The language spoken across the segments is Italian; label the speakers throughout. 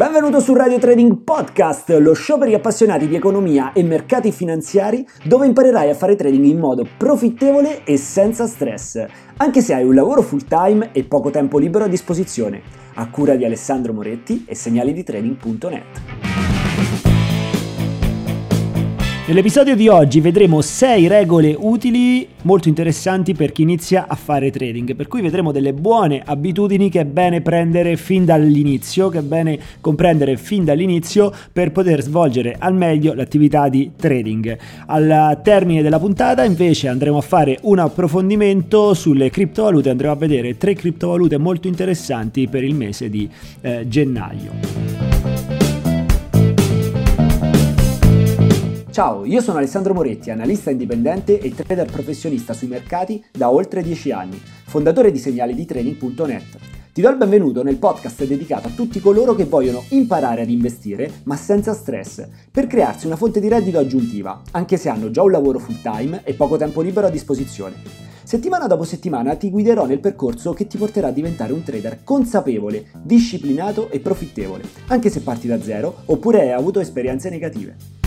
Speaker 1: Benvenuto su Radio Trading Podcast, lo show per gli appassionati di economia e mercati finanziari dove imparerai a fare trading in modo profittevole e senza stress, anche se hai un lavoro full time e poco tempo libero a disposizione. A cura di Alessandro Moretti e segnaliditrading.net. Nell'episodio di oggi vedremo 6 regole utili molto interessanti per chi inizia a fare trading, per cui vedremo delle buone abitudini che è bene prendere fin dall'inizio, che è bene comprendere fin dall'inizio per poter svolgere al meglio l'attività di trading. Al termine della puntata invece andremo a fare un approfondimento sulle criptovalute, andremo a vedere tre criptovalute molto interessanti per il mese di eh, gennaio. Ciao, io sono Alessandro Moretti, analista indipendente e trader professionista sui mercati da oltre 10 anni, fondatore di segnali di trading.net. Ti do il benvenuto nel podcast dedicato a tutti coloro che vogliono imparare ad investire, ma senza stress, per crearsi una fonte di reddito aggiuntiva, anche se hanno già un lavoro full time e poco tempo libero a disposizione. Settimana dopo settimana ti guiderò nel percorso che ti porterà a diventare un trader consapevole, disciplinato e profittevole, anche se parti da zero oppure hai avuto esperienze negative.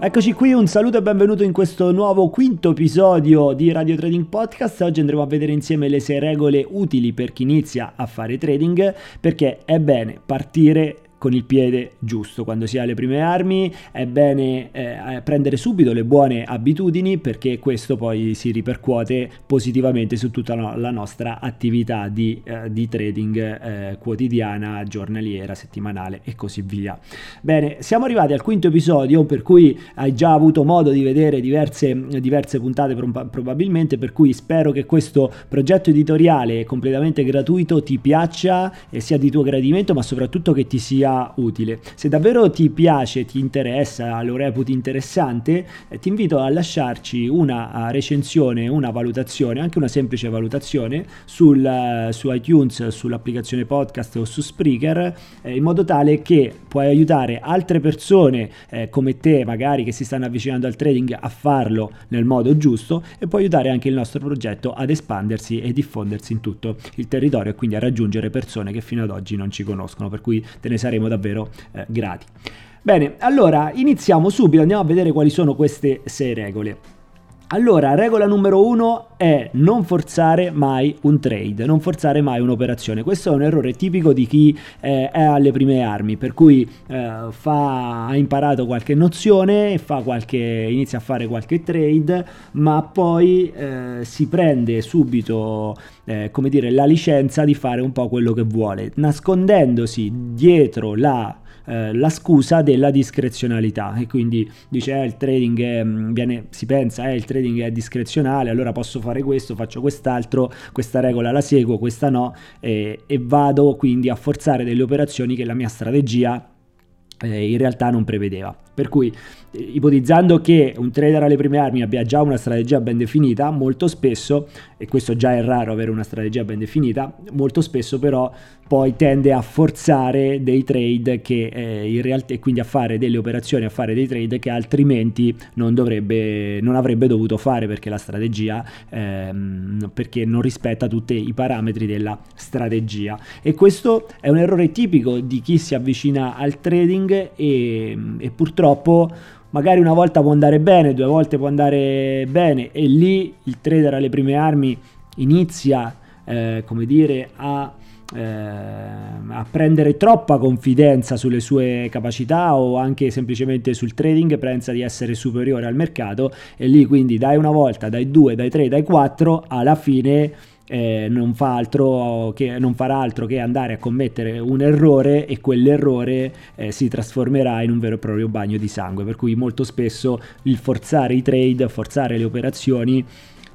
Speaker 1: Eccoci qui, un saluto e benvenuto in questo nuovo quinto episodio di Radio Trading Podcast. Oggi andremo a vedere insieme le sei regole utili per chi inizia a fare trading perché è bene partire con il piede giusto. Quando si ha le prime armi è bene eh, prendere subito le buone abitudini perché questo poi si ripercuote positivamente su tutta la nostra attività di, eh, di trading eh, quotidiana, giornaliera, settimanale e così via. Bene, siamo arrivati al quinto episodio per cui hai già avuto modo di vedere diverse, diverse puntate probabilmente per cui spero che questo progetto editoriale completamente gratuito ti piaccia e sia di tuo gradimento ma soprattutto che ti sia sia utile. Se davvero ti piace, ti interessa, lo reputi interessante, eh, ti invito a lasciarci una recensione, una valutazione, anche una semplice valutazione sul, uh, su iTunes, sull'applicazione podcast o su Spreaker, eh, in modo tale che puoi aiutare altre persone eh, come te, magari che si stanno avvicinando al trading, a farlo nel modo giusto e puoi aiutare anche il nostro progetto ad espandersi e diffondersi in tutto il territorio e quindi a raggiungere persone che fino ad oggi non ci conoscono, per cui te ne saremo saremo davvero eh, grati. Bene, allora iniziamo subito, andiamo a vedere quali sono queste sei regole. Allora, regola numero uno è non forzare mai un trade, non forzare mai un'operazione. Questo è un errore tipico di chi eh, è alle prime armi, per cui eh, fa, ha imparato qualche nozione, qualche, inizia a fare qualche trade, ma poi eh, si prende subito, eh, come dire, la licenza di fare un po' quello che vuole, nascondendosi dietro la eh, la scusa della discrezionalità. E quindi dice eh, il trading è, mm, viene, si pensa eh, il trading è discrezionale allora posso fare questo faccio quest'altro questa regola la seguo questa no e, e vado quindi a forzare delle operazioni che la mia strategia eh, in realtà non prevedeva. Per cui ipotizzando che un trader alle prime armi abbia già una strategia ben definita, molto spesso, e questo già è raro avere una strategia ben definita, molto spesso però poi tende a forzare dei trade che eh, in realtà e quindi a fare delle operazioni, a fare dei trade che altrimenti non dovrebbe, non avrebbe dovuto fare perché la strategia, ehm, perché non rispetta tutti i parametri della strategia. E questo è un errore tipico di chi si avvicina al trading e, e purtroppo magari una volta può andare bene, due volte può andare bene. E lì il trader alle prime armi inizia, eh, come dire, a, eh, a prendere troppa confidenza sulle sue capacità o anche semplicemente sul trading, pensa di essere superiore al mercato. E lì quindi dai una volta, dai due, dai tre, dai quattro, alla fine eh, non, fa altro che, non farà altro che andare a commettere un errore e quell'errore eh, si trasformerà in un vero e proprio bagno di sangue. Per cui molto spesso il forzare i trade, forzare le operazioni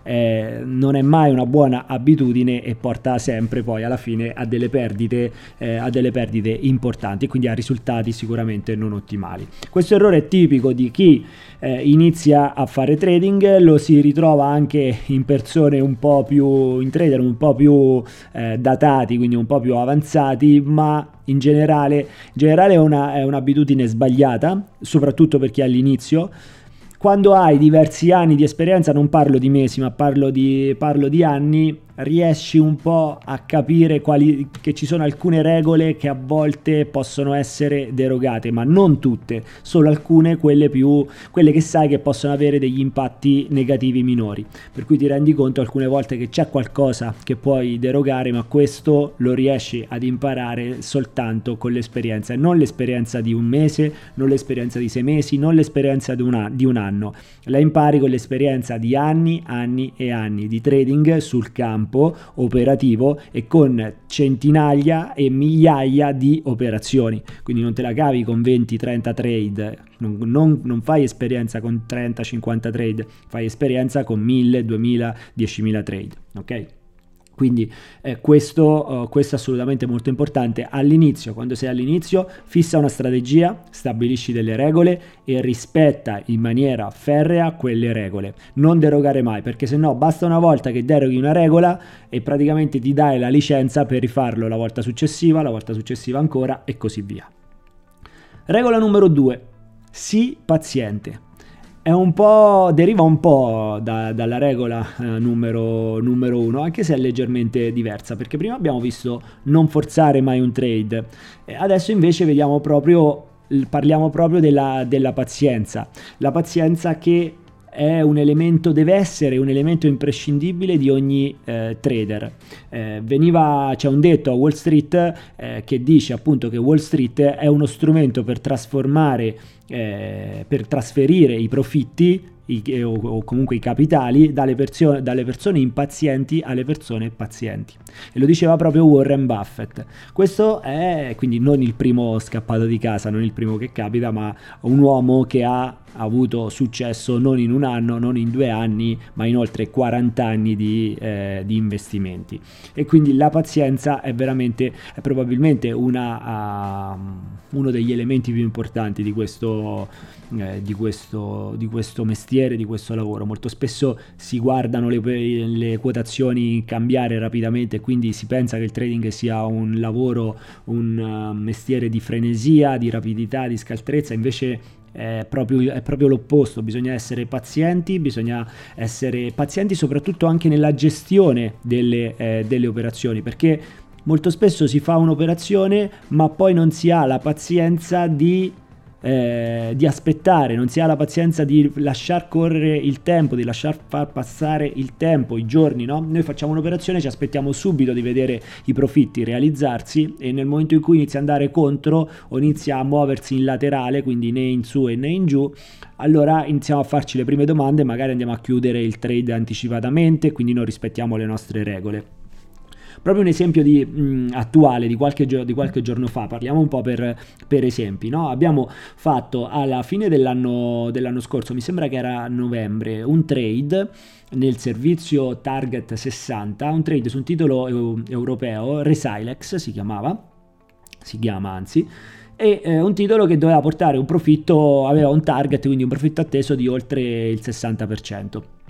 Speaker 1: eh, non è mai una buona abitudine e porta sempre poi alla fine a delle perdite, eh, a delle perdite importanti, quindi a risultati sicuramente non ottimali. Questo errore è tipico di chi eh, inizia a fare trading, lo si ritrova anche in persone un po' più, in trader un po' più eh, datati, quindi un po' più avanzati, ma in generale, in generale è, una, è un'abitudine sbagliata, soprattutto per chi è all'inizio quando hai diversi anni di esperienza, non parlo di mesi, ma parlo di, parlo di anni, riesci un po' a capire quali, che ci sono alcune regole che a volte possono essere derogate, ma non tutte, solo alcune, quelle più quelle che sai che possono avere degli impatti negativi minori. Per cui ti rendi conto alcune volte che c'è qualcosa che puoi derogare, ma questo lo riesci ad imparare soltanto con l'esperienza, non l'esperienza di un mese, non l'esperienza di sei mesi, non l'esperienza di un, di un anno, la impari con l'esperienza di anni, anni e anni di trading sul campo campo operativo e con centinaia e migliaia di operazioni. Quindi non te la cavi con 20-30 trade, non, non, non fai esperienza con 30-50 trade, fai esperienza con 1000, 2000, 10.000 trade. Ok? Quindi eh, questo, uh, questo, è assolutamente molto importante. All'inizio, quando sei all'inizio, fissa una strategia, stabilisci delle regole e rispetta in maniera ferrea quelle regole. Non derogare mai, perché se no basta una volta che deroghi una regola e praticamente ti dai la licenza per rifarlo la volta successiva, la volta successiva ancora e così via. Regola numero 2. Sii paziente un deriva un po' da, dalla regola eh, numero, numero uno, anche se è leggermente diversa, perché prima abbiamo visto non forzare mai un trade, adesso invece vediamo proprio, parliamo proprio della, della pazienza, la pazienza che è un elemento, deve essere un elemento imprescindibile di ogni eh, trader. Eh, veniva, c'è un detto a Wall Street eh, che dice appunto che Wall Street è uno strumento per trasformare, eh, per trasferire i profitti i, o, o, comunque i capitali dalle, persone, dalle persone impazienti alle persone pazienti. E lo diceva proprio Warren Buffett. Questo è quindi non il primo scappato di casa, non il primo che capita, ma un uomo che ha avuto successo non in un anno, non in due anni, ma in oltre 40 anni di, eh, di investimenti. E quindi la pazienza è veramente, è probabilmente una, uh, uno degli elementi più importanti di questo, eh, di, questo, di questo mestiere, di questo lavoro. Molto spesso si guardano le, le quotazioni cambiare rapidamente, quindi si pensa che il trading sia un lavoro, un uh, mestiere di frenesia, di rapidità, di scaltrezza, invece è proprio, è proprio, l'opposto, bisogna essere pazienti, bisogna essere pazienti soprattutto anche nella gestione delle, eh, delle operazioni, perché molto spesso si fa un'operazione ma poi non si ha la pazienza di eh, di aspettare, non si ha la pazienza di lasciar correre il tempo, di lasciar far passare il tempo, i giorni, no? Noi facciamo un'operazione, ci aspettiamo subito di vedere i profitti realizzarsi e nel momento in cui inizia ad andare contro o inizia a muoversi in laterale, quindi né in su né in giù, allora iniziamo a farci le prime domande, magari andiamo a chiudere il trade anticipatamente, quindi non rispettiamo le nostre regole. Proprio un esempio di, mh, attuale di qualche, di qualche, giorno fa, parliamo un po' per, per esempi. No? Abbiamo fatto alla fine dell'anno, dell'anno scorso, mi sembra che era novembre, un trade nel servizio Target 60, un trade su un titolo europeo, Resilex si chiamava, si chiama anzi, e eh, un titolo che doveva portare un profitto, aveva un target, quindi un profitto atteso di oltre il 60%.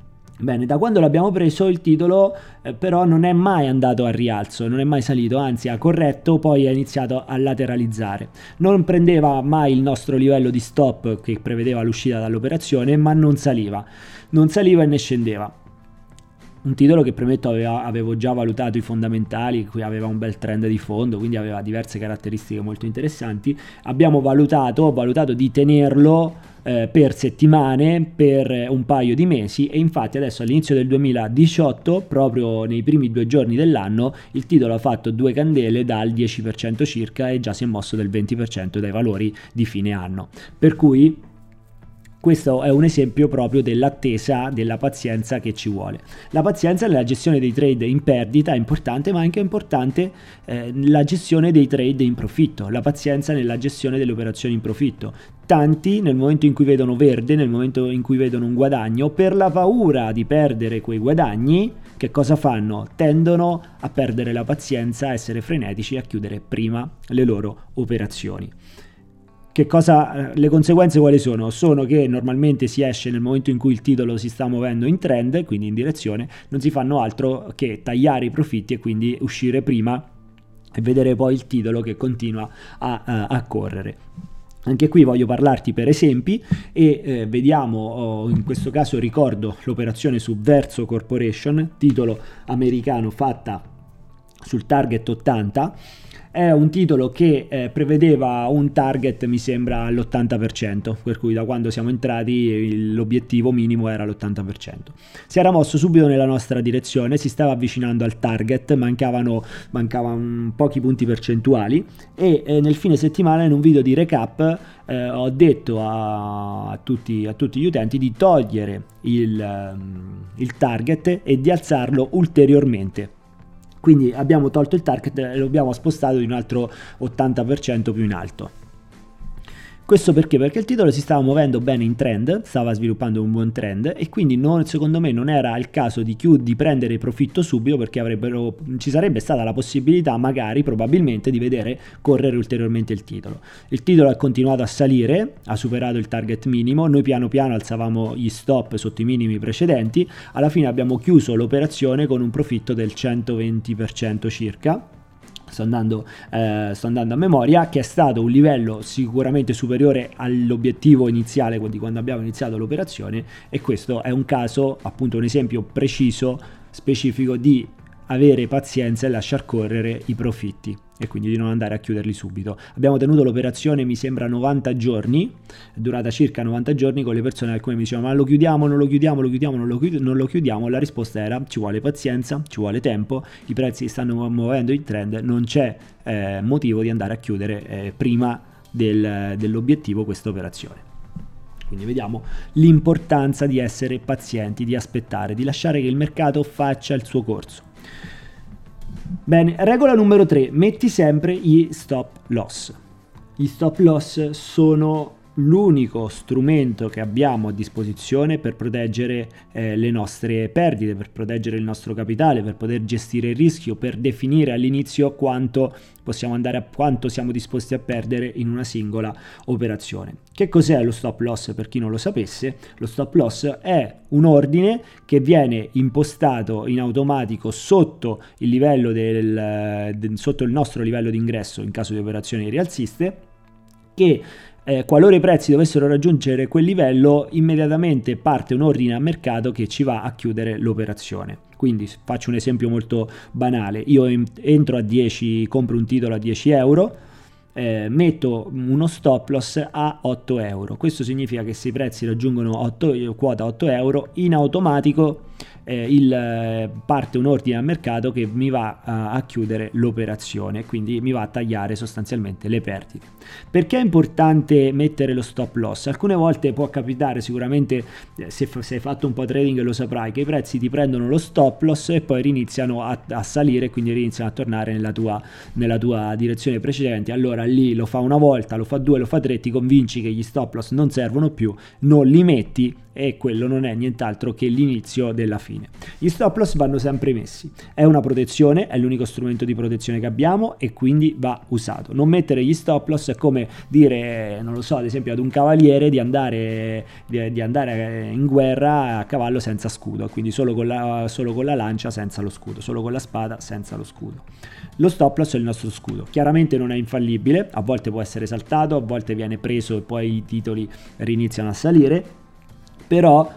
Speaker 1: Bene, da quando l'abbiamo preso il titolo eh, però non è mai andato a rialzo, non è mai salito, anzi ha corretto, poi ha iniziato a lateralizzare. Non prendeva mai il nostro livello di stop che prevedeva l'uscita dall'operazione, ma non saliva. Non saliva e ne scendeva. Un titolo che premetto aveva, avevo già valutato i fondamentali, qui aveva un bel trend di fondo, quindi aveva diverse caratteristiche molto interessanti. Abbiamo valutato, ho valutato di tenerlo eh, per settimane, per un paio di mesi e infatti adesso all'inizio del 2018, proprio nei primi due giorni dell'anno, il titolo ha fatto due candele dal 10% circa e già si è mosso del 20% dai valori di fine anno. Per cui questo è un esempio proprio dell'attesa, della pazienza che ci vuole. La pazienza nella gestione dei trade in perdita è importante, ma anche importante eh, la gestione dei trade in profitto, la pazienza nella gestione delle operazioni in profitto. Tanti nel momento in cui vedono verde, nel momento in cui vedono un guadagno, per la paura di perdere quei guadagni, che cosa fanno? Tendono a perdere la pazienza, a essere frenetici e a chiudere prima le loro operazioni. Che cosa, eh, le conseguenze quali sono? Sono che normalmente si esce nel momento in cui il titolo si sta muovendo in trend, quindi in direzione, non si fanno altro che tagliare i profitti e quindi uscire prima e vedere poi il titolo che continua a, a, a correre. Anche qui voglio parlarti per esempi e eh, vediamo, oh, in questo caso ricordo l'operazione su Verso Corporation, titolo americano fatta sul target 80 è un titolo che eh, prevedeva un target, mi sembra, all'80%, per cui da quando siamo entrati l'obiettivo minimo era l'80%. Si era mosso subito nella nostra direzione, si stava avvicinando al target, mancavano, mancavano pochi punti percentuali e eh, nel fine settimana in un video di recap eh, ho detto a, a, tutti, a, tutti, gli utenti di togliere il, um, il target e di alzarlo ulteriormente quindi abbiamo tolto il target e lo abbiamo spostato di un altro 80% più in alto. Questo perché? Perché il titolo si stava muovendo bene in trend, stava sviluppando un buon trend e quindi non, secondo me non era il caso di, chiud- di prendere profitto subito perché ci sarebbe stata la possibilità magari probabilmente di vedere correre ulteriormente il titolo. Il titolo ha continuato a salire, ha superato il target minimo, noi piano piano alzavamo gli stop sotto i minimi precedenti, alla fine abbiamo chiuso l'operazione con un profitto del 120% circa sto andando, eh, sto andando a memoria, che è stato un livello sicuramente superiore all'obiettivo iniziale di quando abbiamo iniziato l'operazione e questo è un caso, appunto un esempio preciso, specifico di avere pazienza e lasciar correre i profitti e quindi di non andare a chiuderli subito. Abbiamo tenuto l'operazione, mi sembra 90 giorni, durata circa 90 giorni con le persone alcune mi dicevano ma lo chiudiamo, non lo chiudiamo, lo chiudiamo, non lo, chiudiamo, non lo chiudiamo. La risposta era ci vuole pazienza, ci vuole tempo, i prezzi stanno muovendo in trend, non c'è eh, motivo di andare a chiudere eh, prima del, dell'obiettivo questa operazione. Quindi vediamo l'importanza di essere pazienti, di aspettare, di lasciare che il mercato faccia il suo corso. Bene, regola numero 3, metti sempre gli stop loss. Gli stop loss sono l'unico strumento che abbiamo a disposizione per proteggere eh, le nostre perdite, per proteggere il nostro capitale, per poter gestire il rischio, per definire all'inizio quanto possiamo andare a quanto siamo disposti a perdere in una singola operazione. Che cos'è lo stop loss per chi non lo sapesse? Lo stop loss è un ordine che viene impostato in automatico sotto il livello del, de, sotto il nostro livello di ingresso in caso di operazioni rialziste che eh, qualora i prezzi dovessero raggiungere quel livello, immediatamente parte un ordine a mercato che ci va a chiudere l'operazione. Quindi faccio un esempio molto banale, io entro a 10, compro un titolo a 10 euro, eh, metto uno stop loss a 8 euro. Questo significa che se i prezzi raggiungono 8, quota 8 euro, in automatico eh, il, eh, parte un ordine al mercato che mi va a, a chiudere l'operazione, quindi mi va a tagliare sostanzialmente le perdite. Perché è importante mettere lo stop loss? Alcune volte può capitare, sicuramente eh, se, se hai fatto un po' trading lo saprai, che i prezzi ti prendono lo stop loss e poi iniziano a, a salire, quindi iniziano a tornare nella tua, nella tua direzione precedente. Allora lì lo fa una volta, lo fa due, lo fa tre, ti convinci che gli stop loss non servono più, non li metti e quello non è nient'altro che l'inizio della fine. Gli stop loss vanno sempre messi, è una protezione, è l'unico strumento di protezione che abbiamo e quindi va usato. Non mettere gli stop loss è come dire, non lo so, ad esempio ad un cavaliere di andare, di, di andare in guerra a cavallo senza scudo, quindi solo con, la, solo con la lancia senza lo scudo, solo con la spada senza lo scudo. Lo stop loss è il nostro scudo, chiaramente non è infallibile, a volte può essere saltato, a volte viene preso e poi i titoli riniziano a salire però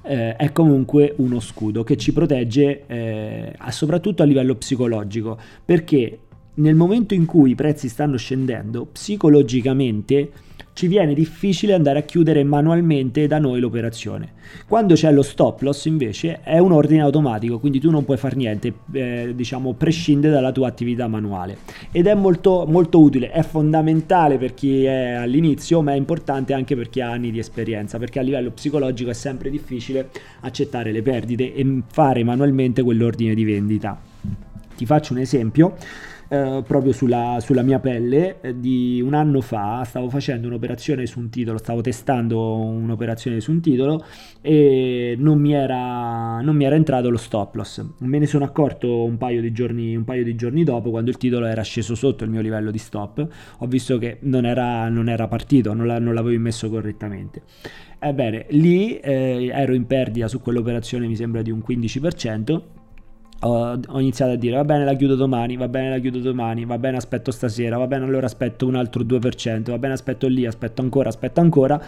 Speaker 1: eh, è comunque uno scudo che ci protegge eh, soprattutto a livello psicologico, perché nel momento in cui i prezzi stanno scendendo, psicologicamente ci viene difficile andare a chiudere manualmente da noi l'operazione. Quando c'è lo stop loss invece è un ordine automatico, quindi tu non puoi fare niente, eh, diciamo prescinde dalla tua attività manuale ed è molto, molto utile, è fondamentale per chi è all'inizio, ma è importante anche per chi ha anni di esperienza, perché a livello psicologico è sempre difficile accettare le perdite e fare manualmente quell'ordine di vendita. Ti faccio un esempio. Eh, proprio sulla, sulla, mia pelle eh, di un anno fa stavo facendo un'operazione su un titolo stavo testando un'operazione su un titolo e non mi era, non mi era entrato lo stop loss. Me ne sono accorto un paio, di giorni, un paio di giorni dopo quando il titolo era sceso sotto il mio livello di stop. Ho visto che non era, non era partito non, la, non l'avevo immesso correttamente. Ebbene, lì eh, ero in perdita su quell'operazione, mi sembra di un 15%, ho, ho, iniziato a dire va bene la chiudo domani, va bene la chiudo domani, va bene aspetto stasera, va bene allora aspetto un altro 2%, va bene aspetto lì, aspetto ancora, aspetto ancora.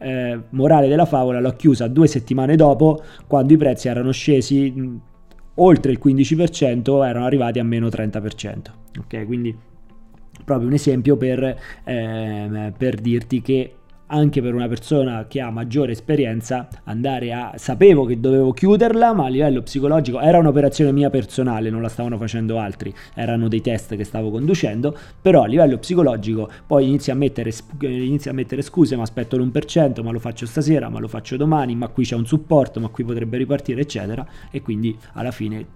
Speaker 1: Eh, morale della favola l'ho chiusa due settimane dopo quando i prezzi erano scesi oltre il 15% erano arrivati a meno 30% ok quindi proprio un esempio per, eh, per dirti che anche per una persona che ha maggiore esperienza andare a sapevo che dovevo chiuderla ma a livello psicologico era un'operazione mia personale non la stavano facendo altri erano dei test che stavo conducendo però a livello psicologico poi inizi a mettere, inizi a mettere scuse ma aspetto l'1% ma lo faccio stasera ma lo faccio domani ma qui c'è un supporto ma qui potrebbe ripartire eccetera e quindi alla fine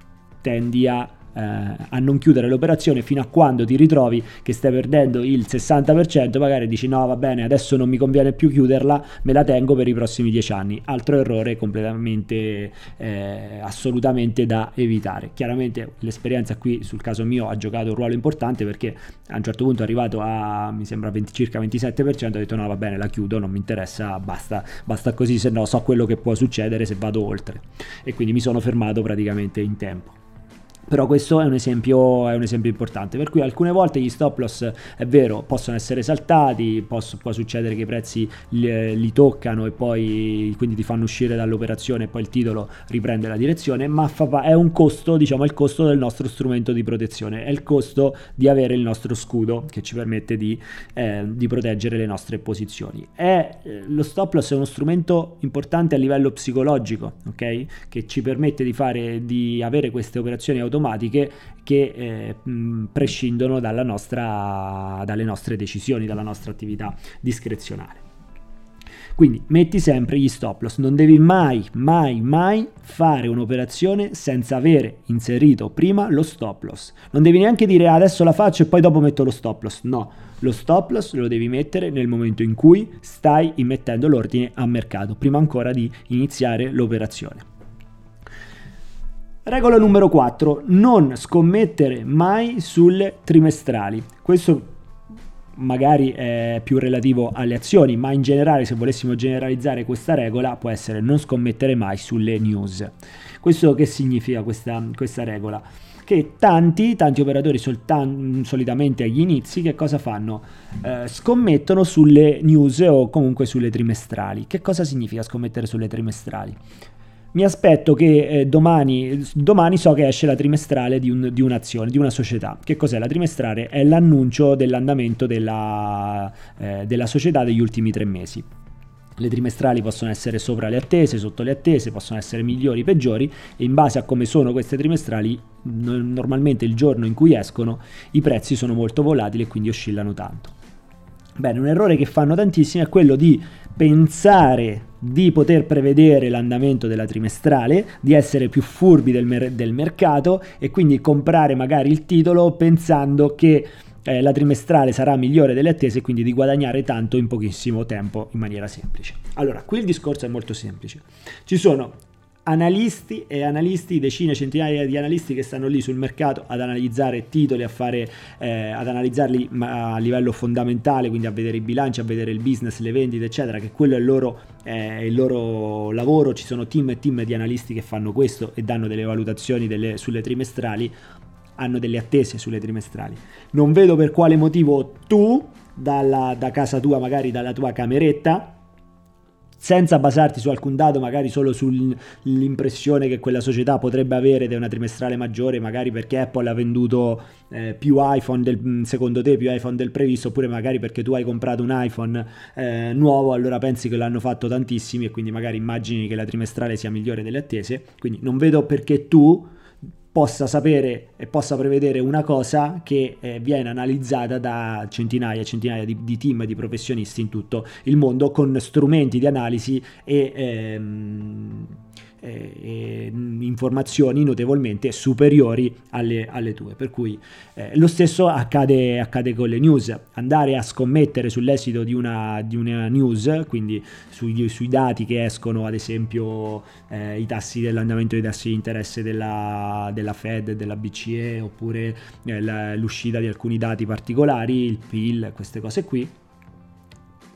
Speaker 1: tendi a eh, a non chiudere l'operazione fino a quando ti ritrovi che stai perdendo il 60%, magari dici no va bene adesso non mi conviene più chiuderla, me la tengo per i prossimi 10 anni. Altro errore completamente eh, assolutamente da evitare. Chiaramente l'esperienza qui sul caso mio ha giocato un ruolo importante perché a un certo punto è arrivato a mi sembra 20, circa 27%, ho detto no va bene la chiudo, non mi interessa, basta, basta così, se no so quello che può succedere se vado oltre. E quindi mi sono fermato praticamente in tempo. Però questo è un, esempio, è un, esempio, importante, per cui alcune volte gli stop loss è vero, possono essere saltati, posso, può succedere che i prezzi li, li, toccano e poi quindi ti fanno uscire dall'operazione e poi il titolo riprende la direzione, ma fa, è un costo, diciamo, il costo del nostro strumento di protezione, è il costo di avere il nostro scudo che ci permette di, eh, di proteggere le nostre posizioni. È, eh, lo stop loss è uno strumento importante a livello psicologico, ok? Che ci permette di, fare, di avere queste operazioni automatiche automatiche che eh, prescindono nostra, dalle nostre decisioni, dalla nostra attività discrezionale. Quindi metti sempre gli stop loss, non devi mai, mai, mai fare un'operazione senza avere inserito prima lo stop loss. Non devi neanche dire ah, adesso la faccio e poi dopo metto lo stop loss. No, lo stop loss lo devi mettere nel momento in cui stai immettendo l'ordine a mercato, prima ancora di iniziare l'operazione. Regola numero 4. Non scommettere mai sulle trimestrali. Questo magari è più relativo alle azioni, ma in generale se volessimo generalizzare questa regola può essere non scommettere mai sulle news. Questo che significa questa, questa regola? Che tanti, tanti operatori soltan- solitamente agli inizi che cosa fanno? Eh, scommettono sulle news o comunque sulle trimestrali. Che cosa significa scommettere sulle trimestrali? Mi aspetto che eh, domani, domani, so che esce la trimestrale di, un, di, un'azione, di una società. Che cos'è la trimestrale? È l'annuncio dell'andamento della, eh, della società degli ultimi tre mesi. Le trimestrali possono essere sopra le attese, sotto le attese, possono essere migliori, peggiori e in base a come sono queste trimestrali, normalmente il giorno in cui escono i prezzi sono molto volatili e quindi oscillano tanto. Bene, un errore che fanno tantissimi è quello di pensare di poter prevedere l'andamento della trimestrale, di essere più furbi del, mer- del mercato e quindi comprare magari il titolo pensando che eh, la trimestrale sarà migliore delle attese e quindi di guadagnare tanto in pochissimo tempo in maniera semplice. Allora, qui il discorso è molto semplice. Ci sono analisti e analisti, decine, centinaia di analisti che stanno lì sul mercato ad analizzare titoli, a fare, eh, ad analizzarli a livello fondamentale, quindi a vedere i bilanci, a vedere il business, le vendite, eccetera, che quello è il loro, eh, il loro lavoro. Ci sono team e team di analisti che fanno questo e danno delle valutazioni delle, sulle trimestrali, hanno delle attese sulle trimestrali. Non vedo per quale motivo tu, dalla, da casa tua, magari dalla tua cameretta, senza basarti su alcun dato, magari solo sull'impressione che quella società potrebbe avere di una trimestrale maggiore, magari perché Apple ha venduto eh, più iPhone del, mm, secondo te, più iPhone del previsto, oppure magari perché tu hai comprato un iPhone eh, nuovo, allora pensi che l'hanno fatto tantissimi e quindi magari immagini che la trimestrale sia migliore delle attese. Quindi non vedo perché tu possa sapere e possa prevedere una cosa che eh, viene analizzata da centinaia e centinaia di, di, team di professionisti in tutto il mondo con strumenti di analisi e ehm, eh, informazioni notevolmente superiori alle, alle tue. Per cui eh, lo stesso accade, accade, con le news. Andare a scommettere sull'esito di una, di una news, quindi sui, sui, dati che escono, ad esempio eh, i tassi dell'andamento dei tassi di interesse della, della Fed, della BCE, oppure eh, la, l'uscita di alcuni dati particolari, il PIL, queste cose qui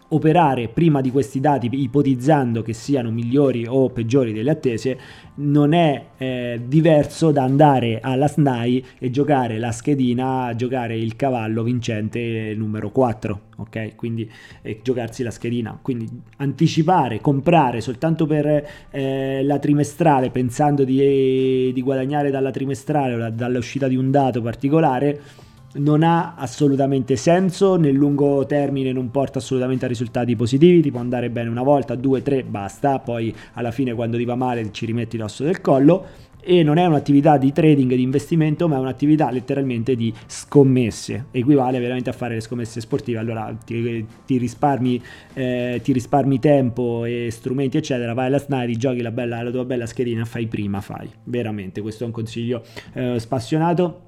Speaker 1: operare prima di questi dati ipotizzando che siano migliori o peggiori delle attese non è eh, diverso da andare alla SNAI e giocare la schedina, giocare il cavallo vincente numero 4, ok? Quindi eh, giocarsi la schedina, quindi anticipare, comprare soltanto per eh, la trimestrale pensando di, di guadagnare dalla trimestrale o dall'uscita di un dato particolare non ha assolutamente senso, nel lungo termine non porta assolutamente a risultati positivi, ti può andare bene una volta, due, tre, basta, poi alla fine quando ti va male ci rimetti l'osso del collo. E non è un'attività di trading, di investimento, ma è un'attività letteralmente di scommesse, equivale veramente a fare le scommesse sportive, allora ti, ti, risparmi, eh, ti risparmi, tempo e strumenti eccetera, vai alla SNAI, giochi la, bella, la tua bella schedina, fai prima, fai, veramente, questo è un consiglio eh, spassionato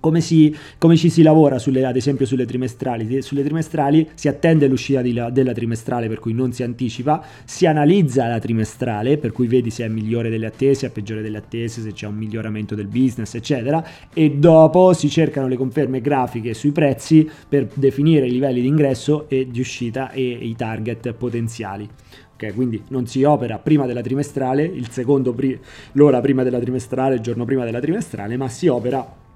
Speaker 1: come, si, come, ci si lavora sulle, ad esempio sulle trimestrali? Sulle trimestrali si attende l'uscita di, della trimestrale per cui non si anticipa, si analizza la trimestrale per cui vedi se è migliore delle attese, è peggiore delle attese, se c'è un miglioramento del business eccetera e dopo si cercano le conferme grafiche sui prezzi per definire i livelli di ingresso e di uscita e i target potenziali. Okay, quindi non si opera prima della trimestrale, pri- l'ora prima della trimestrale, il giorno prima della trimestrale, ma si opera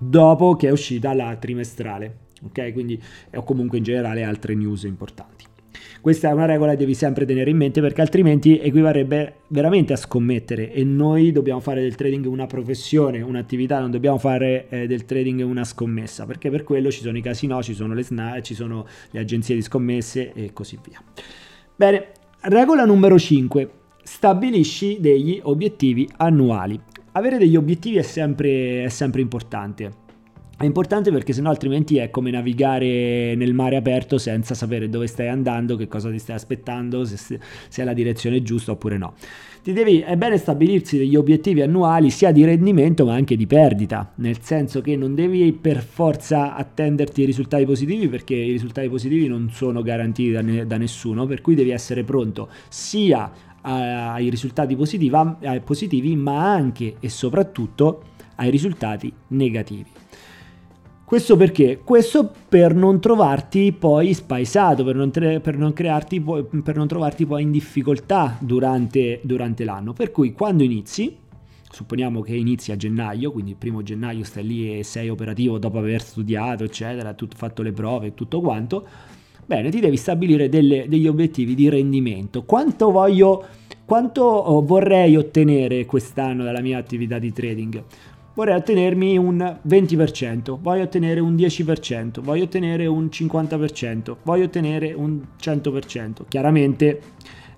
Speaker 1: dopo che è uscita la trimestrale, ok? Quindi o comunque in generale altre news importanti. Questa è una regola che devi sempre tenere in mente perché altrimenti equivarrebbe veramente a scommettere e noi dobbiamo fare del trading una professione, un'attività, non dobbiamo fare eh, del trading una scommessa perché per quello ci sono i casino, ci sono le SNA, ci sono le agenzie di scommesse e così via. Bene, regola numero 5. Stabilisci degli obiettivi annuali avere degli obiettivi è sempre, è sempre importante. È importante perché sennò altrimenti è come navigare nel mare aperto senza sapere dove stai andando, che cosa ti stai aspettando, se, se è la direzione giusta oppure no. Devi, è bene stabilirsi degli obiettivi annuali sia di rendimento ma anche di perdita, nel senso che non devi per forza attenderti i risultati positivi perché i risultati positivi non sono garantiti da, ne, da nessuno, per cui devi essere pronto sia ai risultati positiva, ai positivi, ma anche e soprattutto ai risultati negativi. Questo perché? Questo per non trovarti poi spaesato, per non, tre, per non, crearti, per non trovarti poi in difficoltà durante, durante l'anno. Per cui quando inizi, supponiamo che inizi a gennaio, quindi il primo gennaio stai lì e sei operativo dopo aver studiato, eccetera, tutto, fatto le prove e tutto quanto, bene, ti devi stabilire delle, degli obiettivi di rendimento. Quanto voglio, quanto oh, vorrei ottenere quest'anno dalla mia attività di trading? Vorrei ottenermi un 20%, voglio ottenere un 10%, voglio ottenere un 50%, voglio ottenere un 100%. Chiaramente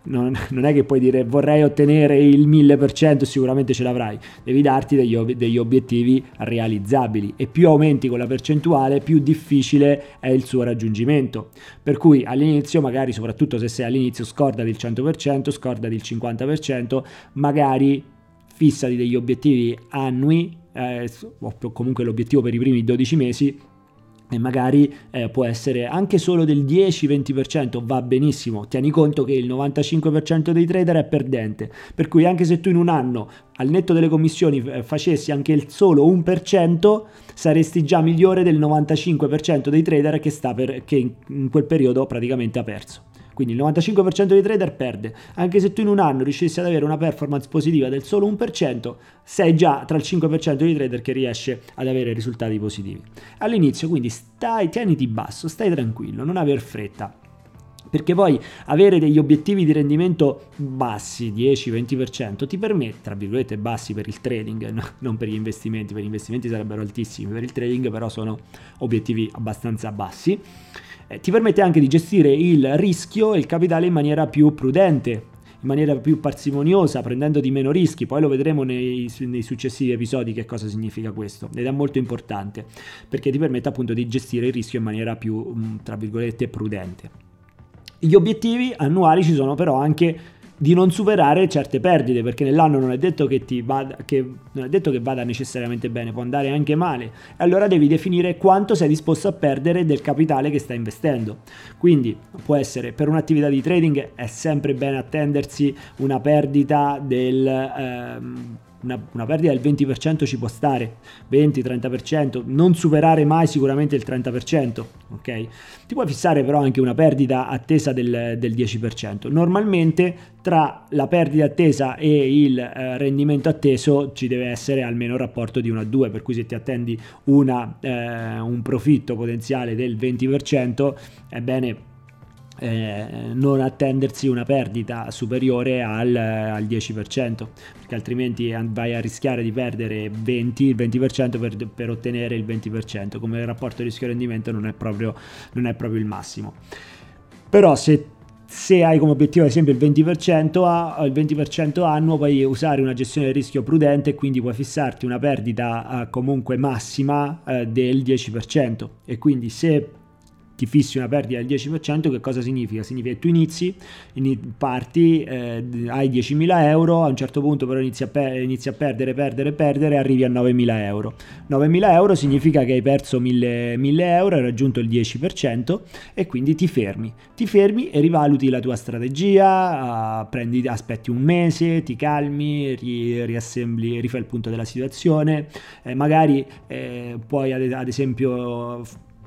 Speaker 1: non, non, è che puoi dire vorrei ottenere il 1000%, sicuramente ce l'avrai, devi darti degli, ob- degli, obiettivi realizzabili e più aumenti con la percentuale più difficile è il suo raggiungimento. Per cui all'inizio, magari soprattutto se sei all'inizio, scordati il 100%, scordati il 50%, magari fissati degli obiettivi annui, eh, o comunque l'obiettivo per i primi 12 mesi e magari eh, può essere anche solo del 10-20%, va benissimo. Tieni conto che il 95% dei trader è perdente, per cui anche se tu in un anno al netto delle commissioni eh, facessi anche il solo 1%, saresti già migliore del 95% dei trader che, sta per, che in quel periodo praticamente ha perso. Quindi il 95% dei trader perde. Anche se tu in un anno riuscissi ad avere una performance positiva del solo 1%, sei già tra il 5% dei trader che riesce ad avere risultati positivi. All'inizio quindi stai, tieniti basso, stai tranquillo, non aver fretta. Perché poi avere degli obiettivi di rendimento bassi, 10-20%, ti permette, tra virgolette bassi per il trading, no? non per gli investimenti, per gli investimenti sarebbero altissimi, per il trading però sono obiettivi abbastanza bassi eh, ti permette anche di gestire il rischio e il capitale in maniera più prudente, in maniera più parsimoniosa, prendendo di meno rischi. Poi lo vedremo nei, nei, successivi episodi che cosa significa questo. Ed è molto importante perché ti permette appunto di gestire il rischio in maniera più, mm, tra virgolette, prudente. Gli obiettivi annuali ci sono però anche di non superare certe perdite, perché nell'anno non è detto che, ti vada, che, non è detto che vada necessariamente bene, può andare anche male. Allora devi definire quanto sei disposto a perdere del capitale che stai investendo. Quindi può essere per un'attività di trading è sempre bene attendersi una perdita del... Ehm, una, una perdita del 20% ci può stare, 20-30%, non superare mai sicuramente il 30%, ok? Ti puoi fissare però anche una perdita attesa del, del 10%. Normalmente tra la perdita attesa e il eh, rendimento atteso ci deve essere almeno un rapporto di 1 a 2, per cui se ti attendi una, eh, un profitto potenziale del 20%, ebbene eh, non attendersi una perdita superiore al, al, 10% perché altrimenti vai a rischiare di perdere 20, il 20% per, per ottenere il 20% come rapporto rischio-rendimento non è proprio, non è proprio il massimo. Però se se hai come obiettivo ad esempio il 20%, a, il 20% annuo puoi usare una gestione del rischio prudente e quindi puoi fissarti una perdita uh, comunque massima uh, del 10% e quindi se ti fissi una perdita del 10%, che cosa significa? Significa che tu inizi, parti, eh, hai 10.000 euro, a un certo punto però inizi a, per- inizi a perdere, perdere, perdere arrivi a 9.000 euro. 9.000 euro significa che hai perso 1.000, 1.000 euro, hai raggiunto il 10% e quindi ti fermi. Ti fermi e rivaluti la tua strategia, uh, prendi, aspetti un mese, ti calmi, ri- riassembli, rifai il punto della situazione, eh, magari eh, puoi ad, ad esempio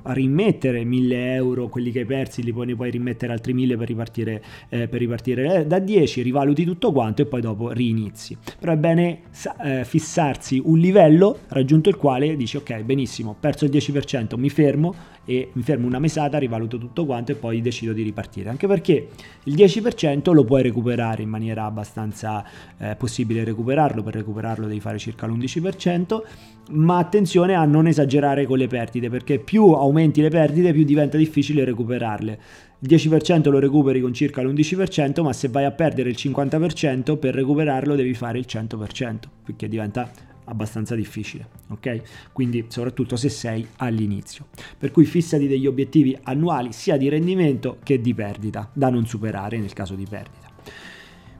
Speaker 1: rimettere 1000 euro, quelli che hai persi li puoi, puoi rimettere altri 1000 per ripartire, eh, per ripartire eh, da 10, rivaluti tutto quanto e poi dopo rinizi. Però è bene eh, fissarsi un livello raggiunto il quale dici ok benissimo, ho perso il 10%, mi fermo e mi fermo una mesata, rivaluto tutto quanto e poi decido di ripartire. Anche perché il 10% lo puoi recuperare in maniera abbastanza eh, possibile recuperarlo, per recuperarlo devi fare circa l'11%, ma attenzione a non esagerare con le perdite perché più aumenti le perdite più diventa difficile recuperarle. Il 10% lo recuperi con circa l'11%, ma se vai a perdere il 50% per recuperarlo devi fare il 100%, perché diventa abbastanza difficile, ok? Quindi soprattutto se sei all'inizio. Per cui fissati degli obiettivi annuali sia di rendimento che di perdita, da non superare nel caso di perdita.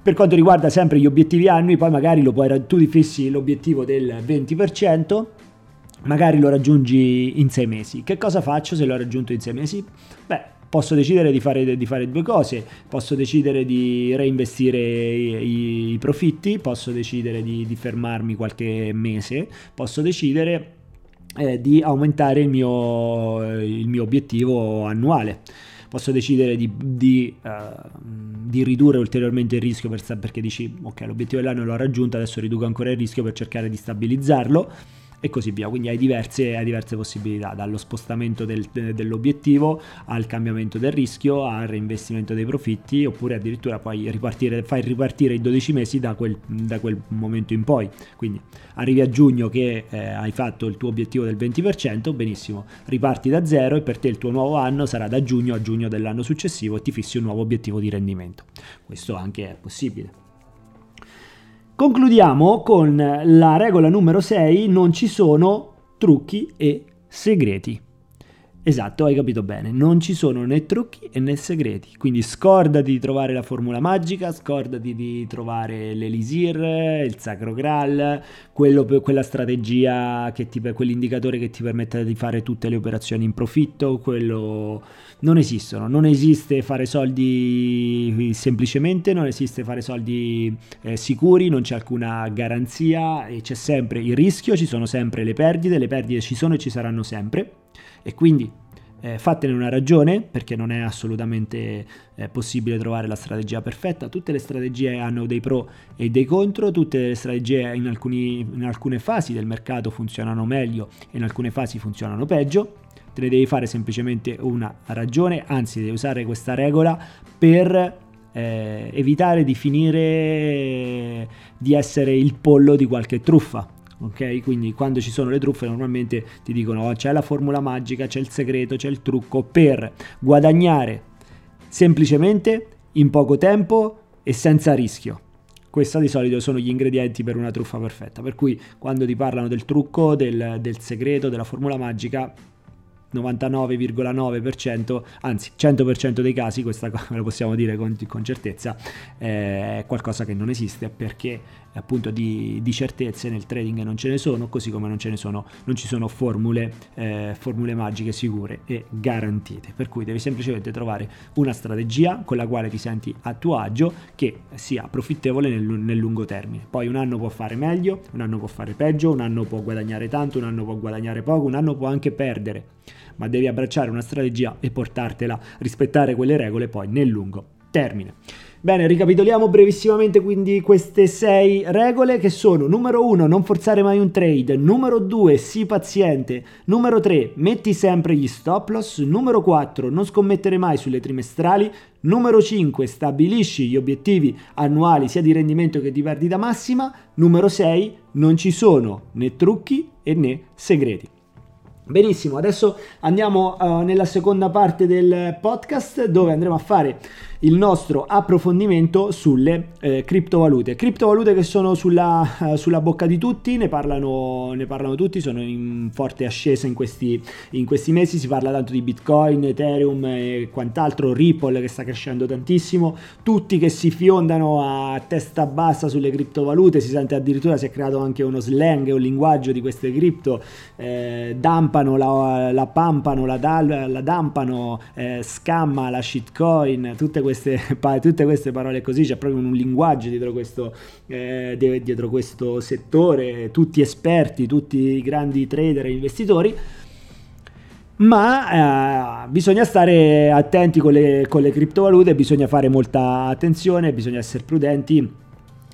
Speaker 1: Per quanto riguarda sempre gli obiettivi annui, poi magari lo puoi, tu ti fissi l'obiettivo del 20%, magari lo raggiungi in sei mesi. Che cosa faccio se l'ho raggiunto in sei mesi? Beh, posso decidere di fare, di fare, due cose, posso decidere di reinvestire i, i profitti, posso decidere di, di, fermarmi qualche mese, posso decidere eh, di aumentare il mio, il mio, obiettivo annuale. Posso decidere di, di, uh, di, ridurre ulteriormente il rischio per, perché dici ok l'obiettivo dell'anno l'ho raggiunto, adesso riduco ancora il rischio per cercare di stabilizzarlo e così via. Quindi hai diverse, hai diverse possibilità, dallo spostamento del, dell'obiettivo al cambiamento del rischio, al reinvestimento dei profitti, oppure addirittura puoi ripartire, fai ripartire i 12 mesi da quel, da quel momento in poi. Quindi arrivi a giugno che eh, hai fatto il tuo obiettivo del 20%, benissimo, riparti da zero e per te il tuo nuovo anno sarà da giugno a giugno dell'anno successivo e ti fissi un nuovo obiettivo di rendimento. Questo anche è possibile. Concludiamo con la regola numero 6, non ci sono trucchi e segreti. Esatto, hai capito bene, non ci sono né trucchi né segreti, quindi scordati di trovare la formula magica, scordati di trovare l'elisir, il sacro graal, quello, quella strategia, che ti, quell'indicatore che ti permette di fare tutte le operazioni in profitto, quello non esistono, non esiste fare soldi semplicemente, non esiste fare soldi eh, sicuri, non c'è alcuna garanzia e c'è sempre il rischio, ci sono sempre le perdite, le perdite ci sono e ci saranno sempre e quindi eh, fatene una ragione perché non è assolutamente eh, possibile trovare la strategia perfetta. Tutte le strategie hanno dei pro e dei contro, tutte le strategie in, alcuni, in alcune fasi del mercato funzionano meglio e in alcune fasi funzionano peggio. Te ne devi fare semplicemente una ragione, anzi devi usare questa regola per eh, evitare di finire di essere il pollo di qualche truffa ok? Quindi quando ci sono le truffe normalmente ti dicono oh, c'è la formula magica, c'è il segreto, c'è il trucco per guadagnare semplicemente in poco tempo e senza rischio. Questi di solito sono gli ingredienti per una truffa perfetta, per cui quando ti parlano del trucco, del, del segreto, della formula magica, 99,9%, anzi 100% dei casi, questa lo possiamo dire con, con certezza, è qualcosa che non esiste perché appunto di, di, certezze nel trading non ce ne sono, così come non, ce ne sono, non ci sono formule, eh, formule magiche sicure e garantite. Per cui devi semplicemente trovare una strategia con la quale ti senti a tuo agio che sia profittevole nel, nel lungo termine. Poi un anno può fare meglio, un anno può fare peggio, un anno può guadagnare tanto, un anno può guadagnare poco, un anno può anche perdere, ma devi abbracciare una strategia e portartela, rispettare quelle regole poi nel lungo termine. Bene, ricapitoliamo brevissimamente quindi queste sei regole che sono numero 1 non forzare mai un trade, numero 2 sii paziente, numero 3 metti sempre gli stop loss, numero 4 non scommettere mai sulle trimestrali, numero 5 stabilisci gli obiettivi annuali sia di rendimento che di perdita massima, numero 6 non ci sono né trucchi né segreti. Benissimo, adesso andiamo uh, nella seconda parte del podcast dove andremo a fare il nostro approfondimento sulle eh, criptovalute. Criptovalute che sono sulla, uh, sulla bocca di tutti, ne parlano, ne parlano, tutti, sono in forte ascesa in questi, in questi, mesi, si parla tanto di Bitcoin, Ethereum e quant'altro, Ripple che sta crescendo tantissimo, tutti che si fiondano a testa bassa sulle criptovalute, si sente addirittura si è creato anche uno slang, un linguaggio di queste cripto, eh, dampano, la, la, pampano, la, dal, la dampano, eh, scamma, la shitcoin, tutte queste queste, tutte queste parole così, c'è proprio un linguaggio dietro questo, eh, dietro questo settore, tutti esperti, tutti grandi trader e investitori. Ma eh, bisogna stare attenti con le, con le criptovalute, bisogna fare molta attenzione, bisogna essere prudenti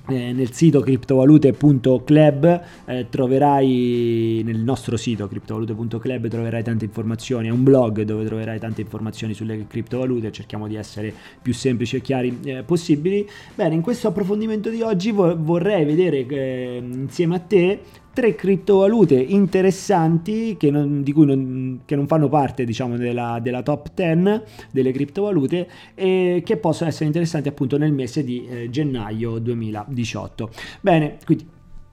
Speaker 1: eh, nel sito criptovalute.club eh, troverai nel nostro sito criptovalute.club troverai tante informazioni. È un blog dove troverai tante informazioni sulle criptovalute cerchiamo di essere più semplici e chiari eh, possibili. Bene in questo approfondimento di oggi vo- vorrei vedere eh, insieme a te tre criptovalute interessanti che non, di cui non, che non fanno parte diciamo della, della, top 10 delle criptovalute e che possono essere interessanti appunto nel mese di eh, gennaio 2018 bene quindi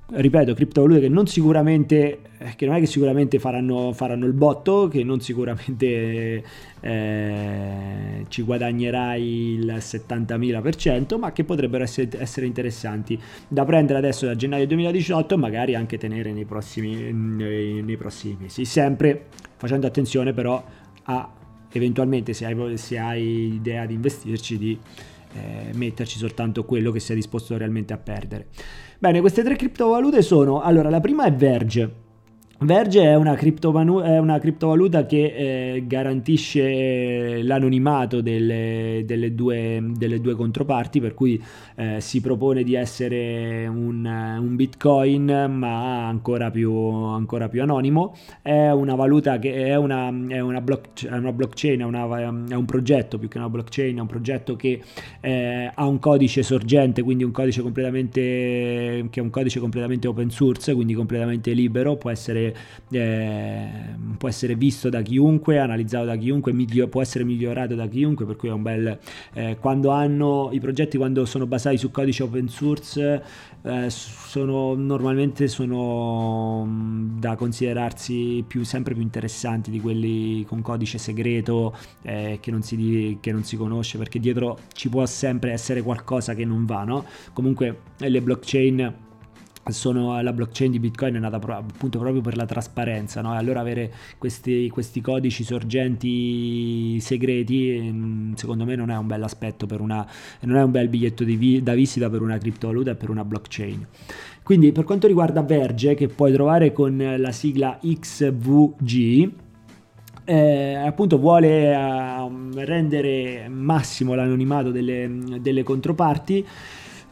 Speaker 1: ripeto, criptovalute che non sicuramente, eh, che non è che sicuramente faranno, faranno il botto, che non sicuramente eh, ci guadagnerai il 70.000%, ma che potrebbero essere, essere, interessanti da prendere adesso da gennaio 2018 e magari anche tenere nei prossimi, nei, nei prossimi mesi. Sempre facendo attenzione però a eventualmente se hai, se hai idea di investirci di eh, metterci soltanto quello che sei disposto realmente a perdere. Bene, queste tre criptovalute sono, allora la prima è Verge, Verge è una, è una criptovaluta che eh, garantisce l'anonimato delle, delle, due, delle, due, controparti, per cui eh, si propone di essere un, un bitcoin ma ancora più, ancora più, anonimo. È una valuta che è una, è una, block, è una blockchain, è, un progetto più che una blockchain, è un progetto che eh, ha un codice sorgente, quindi un codice completamente, che è un codice completamente open source, quindi completamente libero, può essere eh, può essere visto da chiunque, analizzato da chiunque, miglio, può essere migliorato da chiunque, per cui è un bel... Eh, quando hanno i progetti, quando sono basati su codice open source, eh, sono normalmente sono mm, da considerarsi più, sempre più interessanti di quelli con codice segreto eh, che non, si, che non si conosce, perché dietro ci può sempre essere qualcosa che non va, no? Comunque le blockchain sono, la blockchain di Bitcoin è nata pro, appunto proprio per la trasparenza, no? allora avere questi, questi, codici sorgenti segreti mm, secondo me non è un bel aspetto per una, non è un bel biglietto vi, da visita per una criptovaluta e per una blockchain. Quindi per quanto riguarda Verge, che puoi trovare con la sigla XVG, eh, appunto vuole uh, rendere massimo l'anonimato delle, delle controparti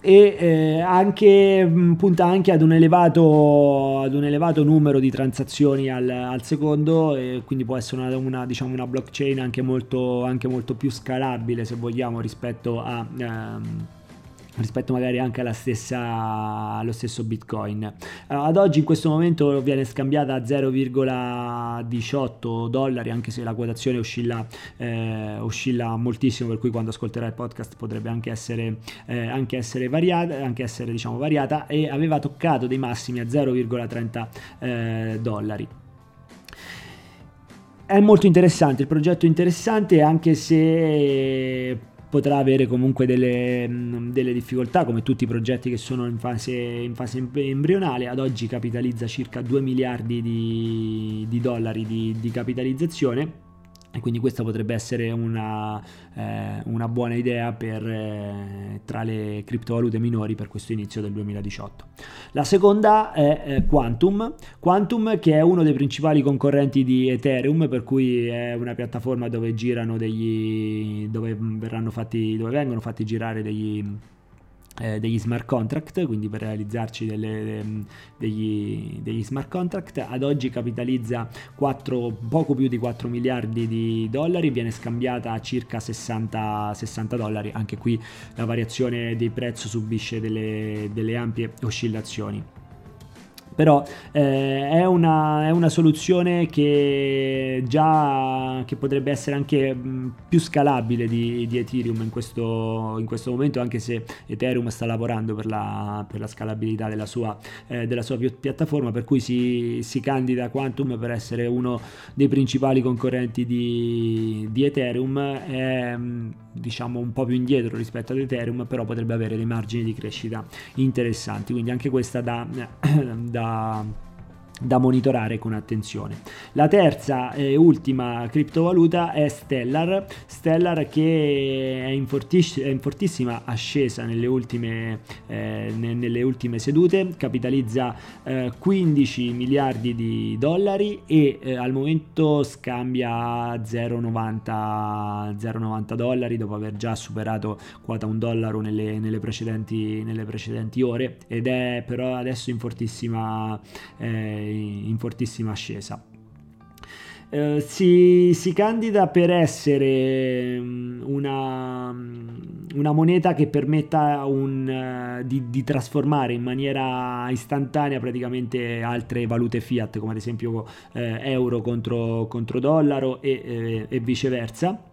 Speaker 1: e eh, anche, punta anche ad un, elevato, ad un elevato numero di transazioni al, al secondo e quindi può essere una, una, diciamo una blockchain anche molto, anche molto, più scalabile se vogliamo rispetto a... Um, rispetto magari anche alla stessa, allo stesso bitcoin. Uh, ad oggi in questo momento viene scambiata a 0,18 dollari anche se la quotazione oscilla, eh, oscilla moltissimo per cui quando ascolterai il podcast potrebbe anche essere, eh, anche essere variata anche essere diciamo variata e aveva toccato dei massimi a 0,30 eh, dollari. È molto interessante, il progetto è interessante anche se potrà avere comunque delle, delle, difficoltà come tutti i progetti che sono in fase, in fase embrionale, ad oggi capitalizza circa 2 miliardi di, di dollari di, di capitalizzazione e quindi questa potrebbe essere una, eh, una buona idea per, eh, tra le criptovalute minori per questo inizio del 2018. La seconda è eh, Quantum, Quantum che è uno dei principali concorrenti di Ethereum, per cui è una piattaforma dove girano degli dove, fatti, dove vengono fatti girare degli degli smart contract, quindi per realizzarci delle, degli, degli, smart contract. Ad oggi capitalizza 4, poco più di 4 miliardi di dollari, viene scambiata a circa 60, 60 dollari. Anche qui la variazione dei prezzi subisce delle, delle ampie oscillazioni però eh, è, una, è, una, soluzione che già che potrebbe essere anche mh, più scalabile di, di Ethereum in questo, in questo, momento anche se Ethereum sta lavorando per la, per la scalabilità della sua, eh, della sua, piattaforma per cui si, si, candida Quantum per essere uno dei principali concorrenti di, di Ethereum. È diciamo un po' più indietro rispetto ad Ethereum però potrebbe avere dei margini di crescita interessanti. Quindi anche questa da, da um, da monitorare con attenzione. La terza e ultima criptovaluta è Stellar, Stellar che è in, fortiss- è in fortissima ascesa nelle ultime, eh, nelle ultime sedute, capitalizza eh, 15 miliardi di dollari e eh, al momento scambia 0,90, 0,90 dollari dopo aver già superato quota un dollaro nelle, nelle, precedenti, nelle precedenti ore ed è però adesso in fortissima eh, in fortissima ascesa. Uh, si, si, candida per essere mm, una, mm, una moneta che permetta un, uh, di, di, trasformare in maniera istantanea praticamente altre valute fiat come ad esempio uh, euro contro, contro dollaro e, e viceversa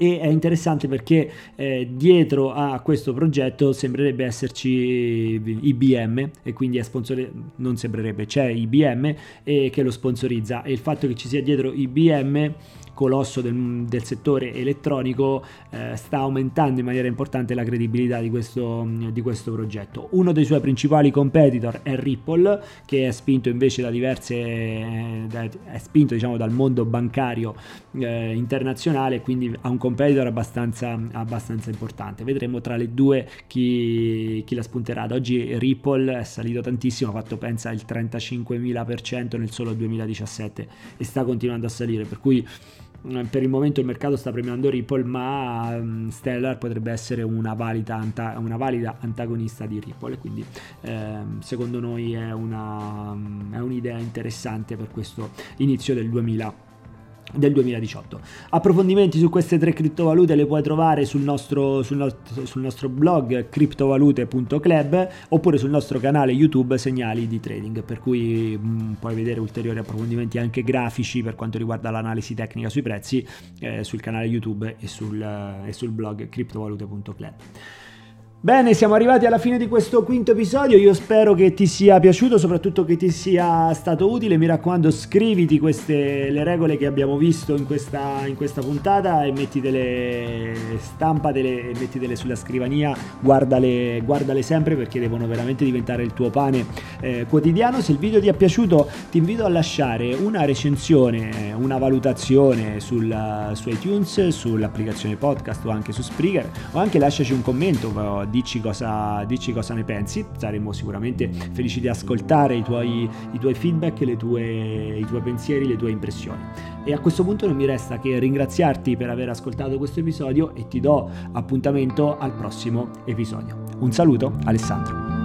Speaker 1: e è interessante perché eh, dietro a questo progetto sembrerebbe esserci IBM e quindi è sponsor- non sembrerebbe, c'è IBM e che lo sponsorizza. E il fatto che ci sia dietro IBM colosso del, del settore elettronico eh, sta aumentando in maniera importante la credibilità di questo, di questo, progetto. Uno dei suoi principali competitor è Ripple, che è spinto invece da diverse, eh, è spinto diciamo dal mondo bancario eh, internazionale, quindi ha un competitor abbastanza, abbastanza importante. Vedremo tra le due chi, chi la spunterà. Ad oggi Ripple è salito tantissimo, ha fatto pensa il 35.000% nel solo 2017 e sta continuando a salire, per cui per il momento il mercato sta premiando Ripple, ma um, Stellar potrebbe essere una valida, anta- una valida antagonista di Ripple, quindi ehm, secondo noi è, una, um, è un'idea interessante per questo inizio del 2000 del 2018. Approfondimenti su queste tre criptovalute le puoi trovare sul nostro, sul nostro, sul nostro blog criptovalute.club oppure sul nostro canale YouTube Segnali di Trading, per cui mh, mm, puoi vedere ulteriori approfondimenti anche grafici per quanto riguarda l'analisi tecnica sui prezzi eh, sul canale YouTube e sul, eh, e sul blog criptovalute.club. Bene, siamo arrivati alla fine di questo quinto episodio, io spero che ti sia piaciuto, soprattutto che ti sia stato utile, mi raccomando scriviti queste, le regole che abbiamo visto in questa, in questa puntata e mettitele, stampatele e mettitele sulla scrivania, guardale, guardale sempre perché devono veramente diventare il tuo pane eh, quotidiano. Se il video ti è piaciuto ti invito a lasciare una recensione, una valutazione sul, su iTunes, sull'applicazione podcast o anche su Spreaker o anche lasciaci un commento dici cosa, dici cosa ne pensi, saremo sicuramente felici di ascoltare i tuoi, i tuoi feedback, tue, i tuoi pensieri, le tue impressioni. E a questo punto non mi resta che ringraziarti per aver ascoltato questo episodio e ti do appuntamento al prossimo episodio. Un saluto, Alessandro.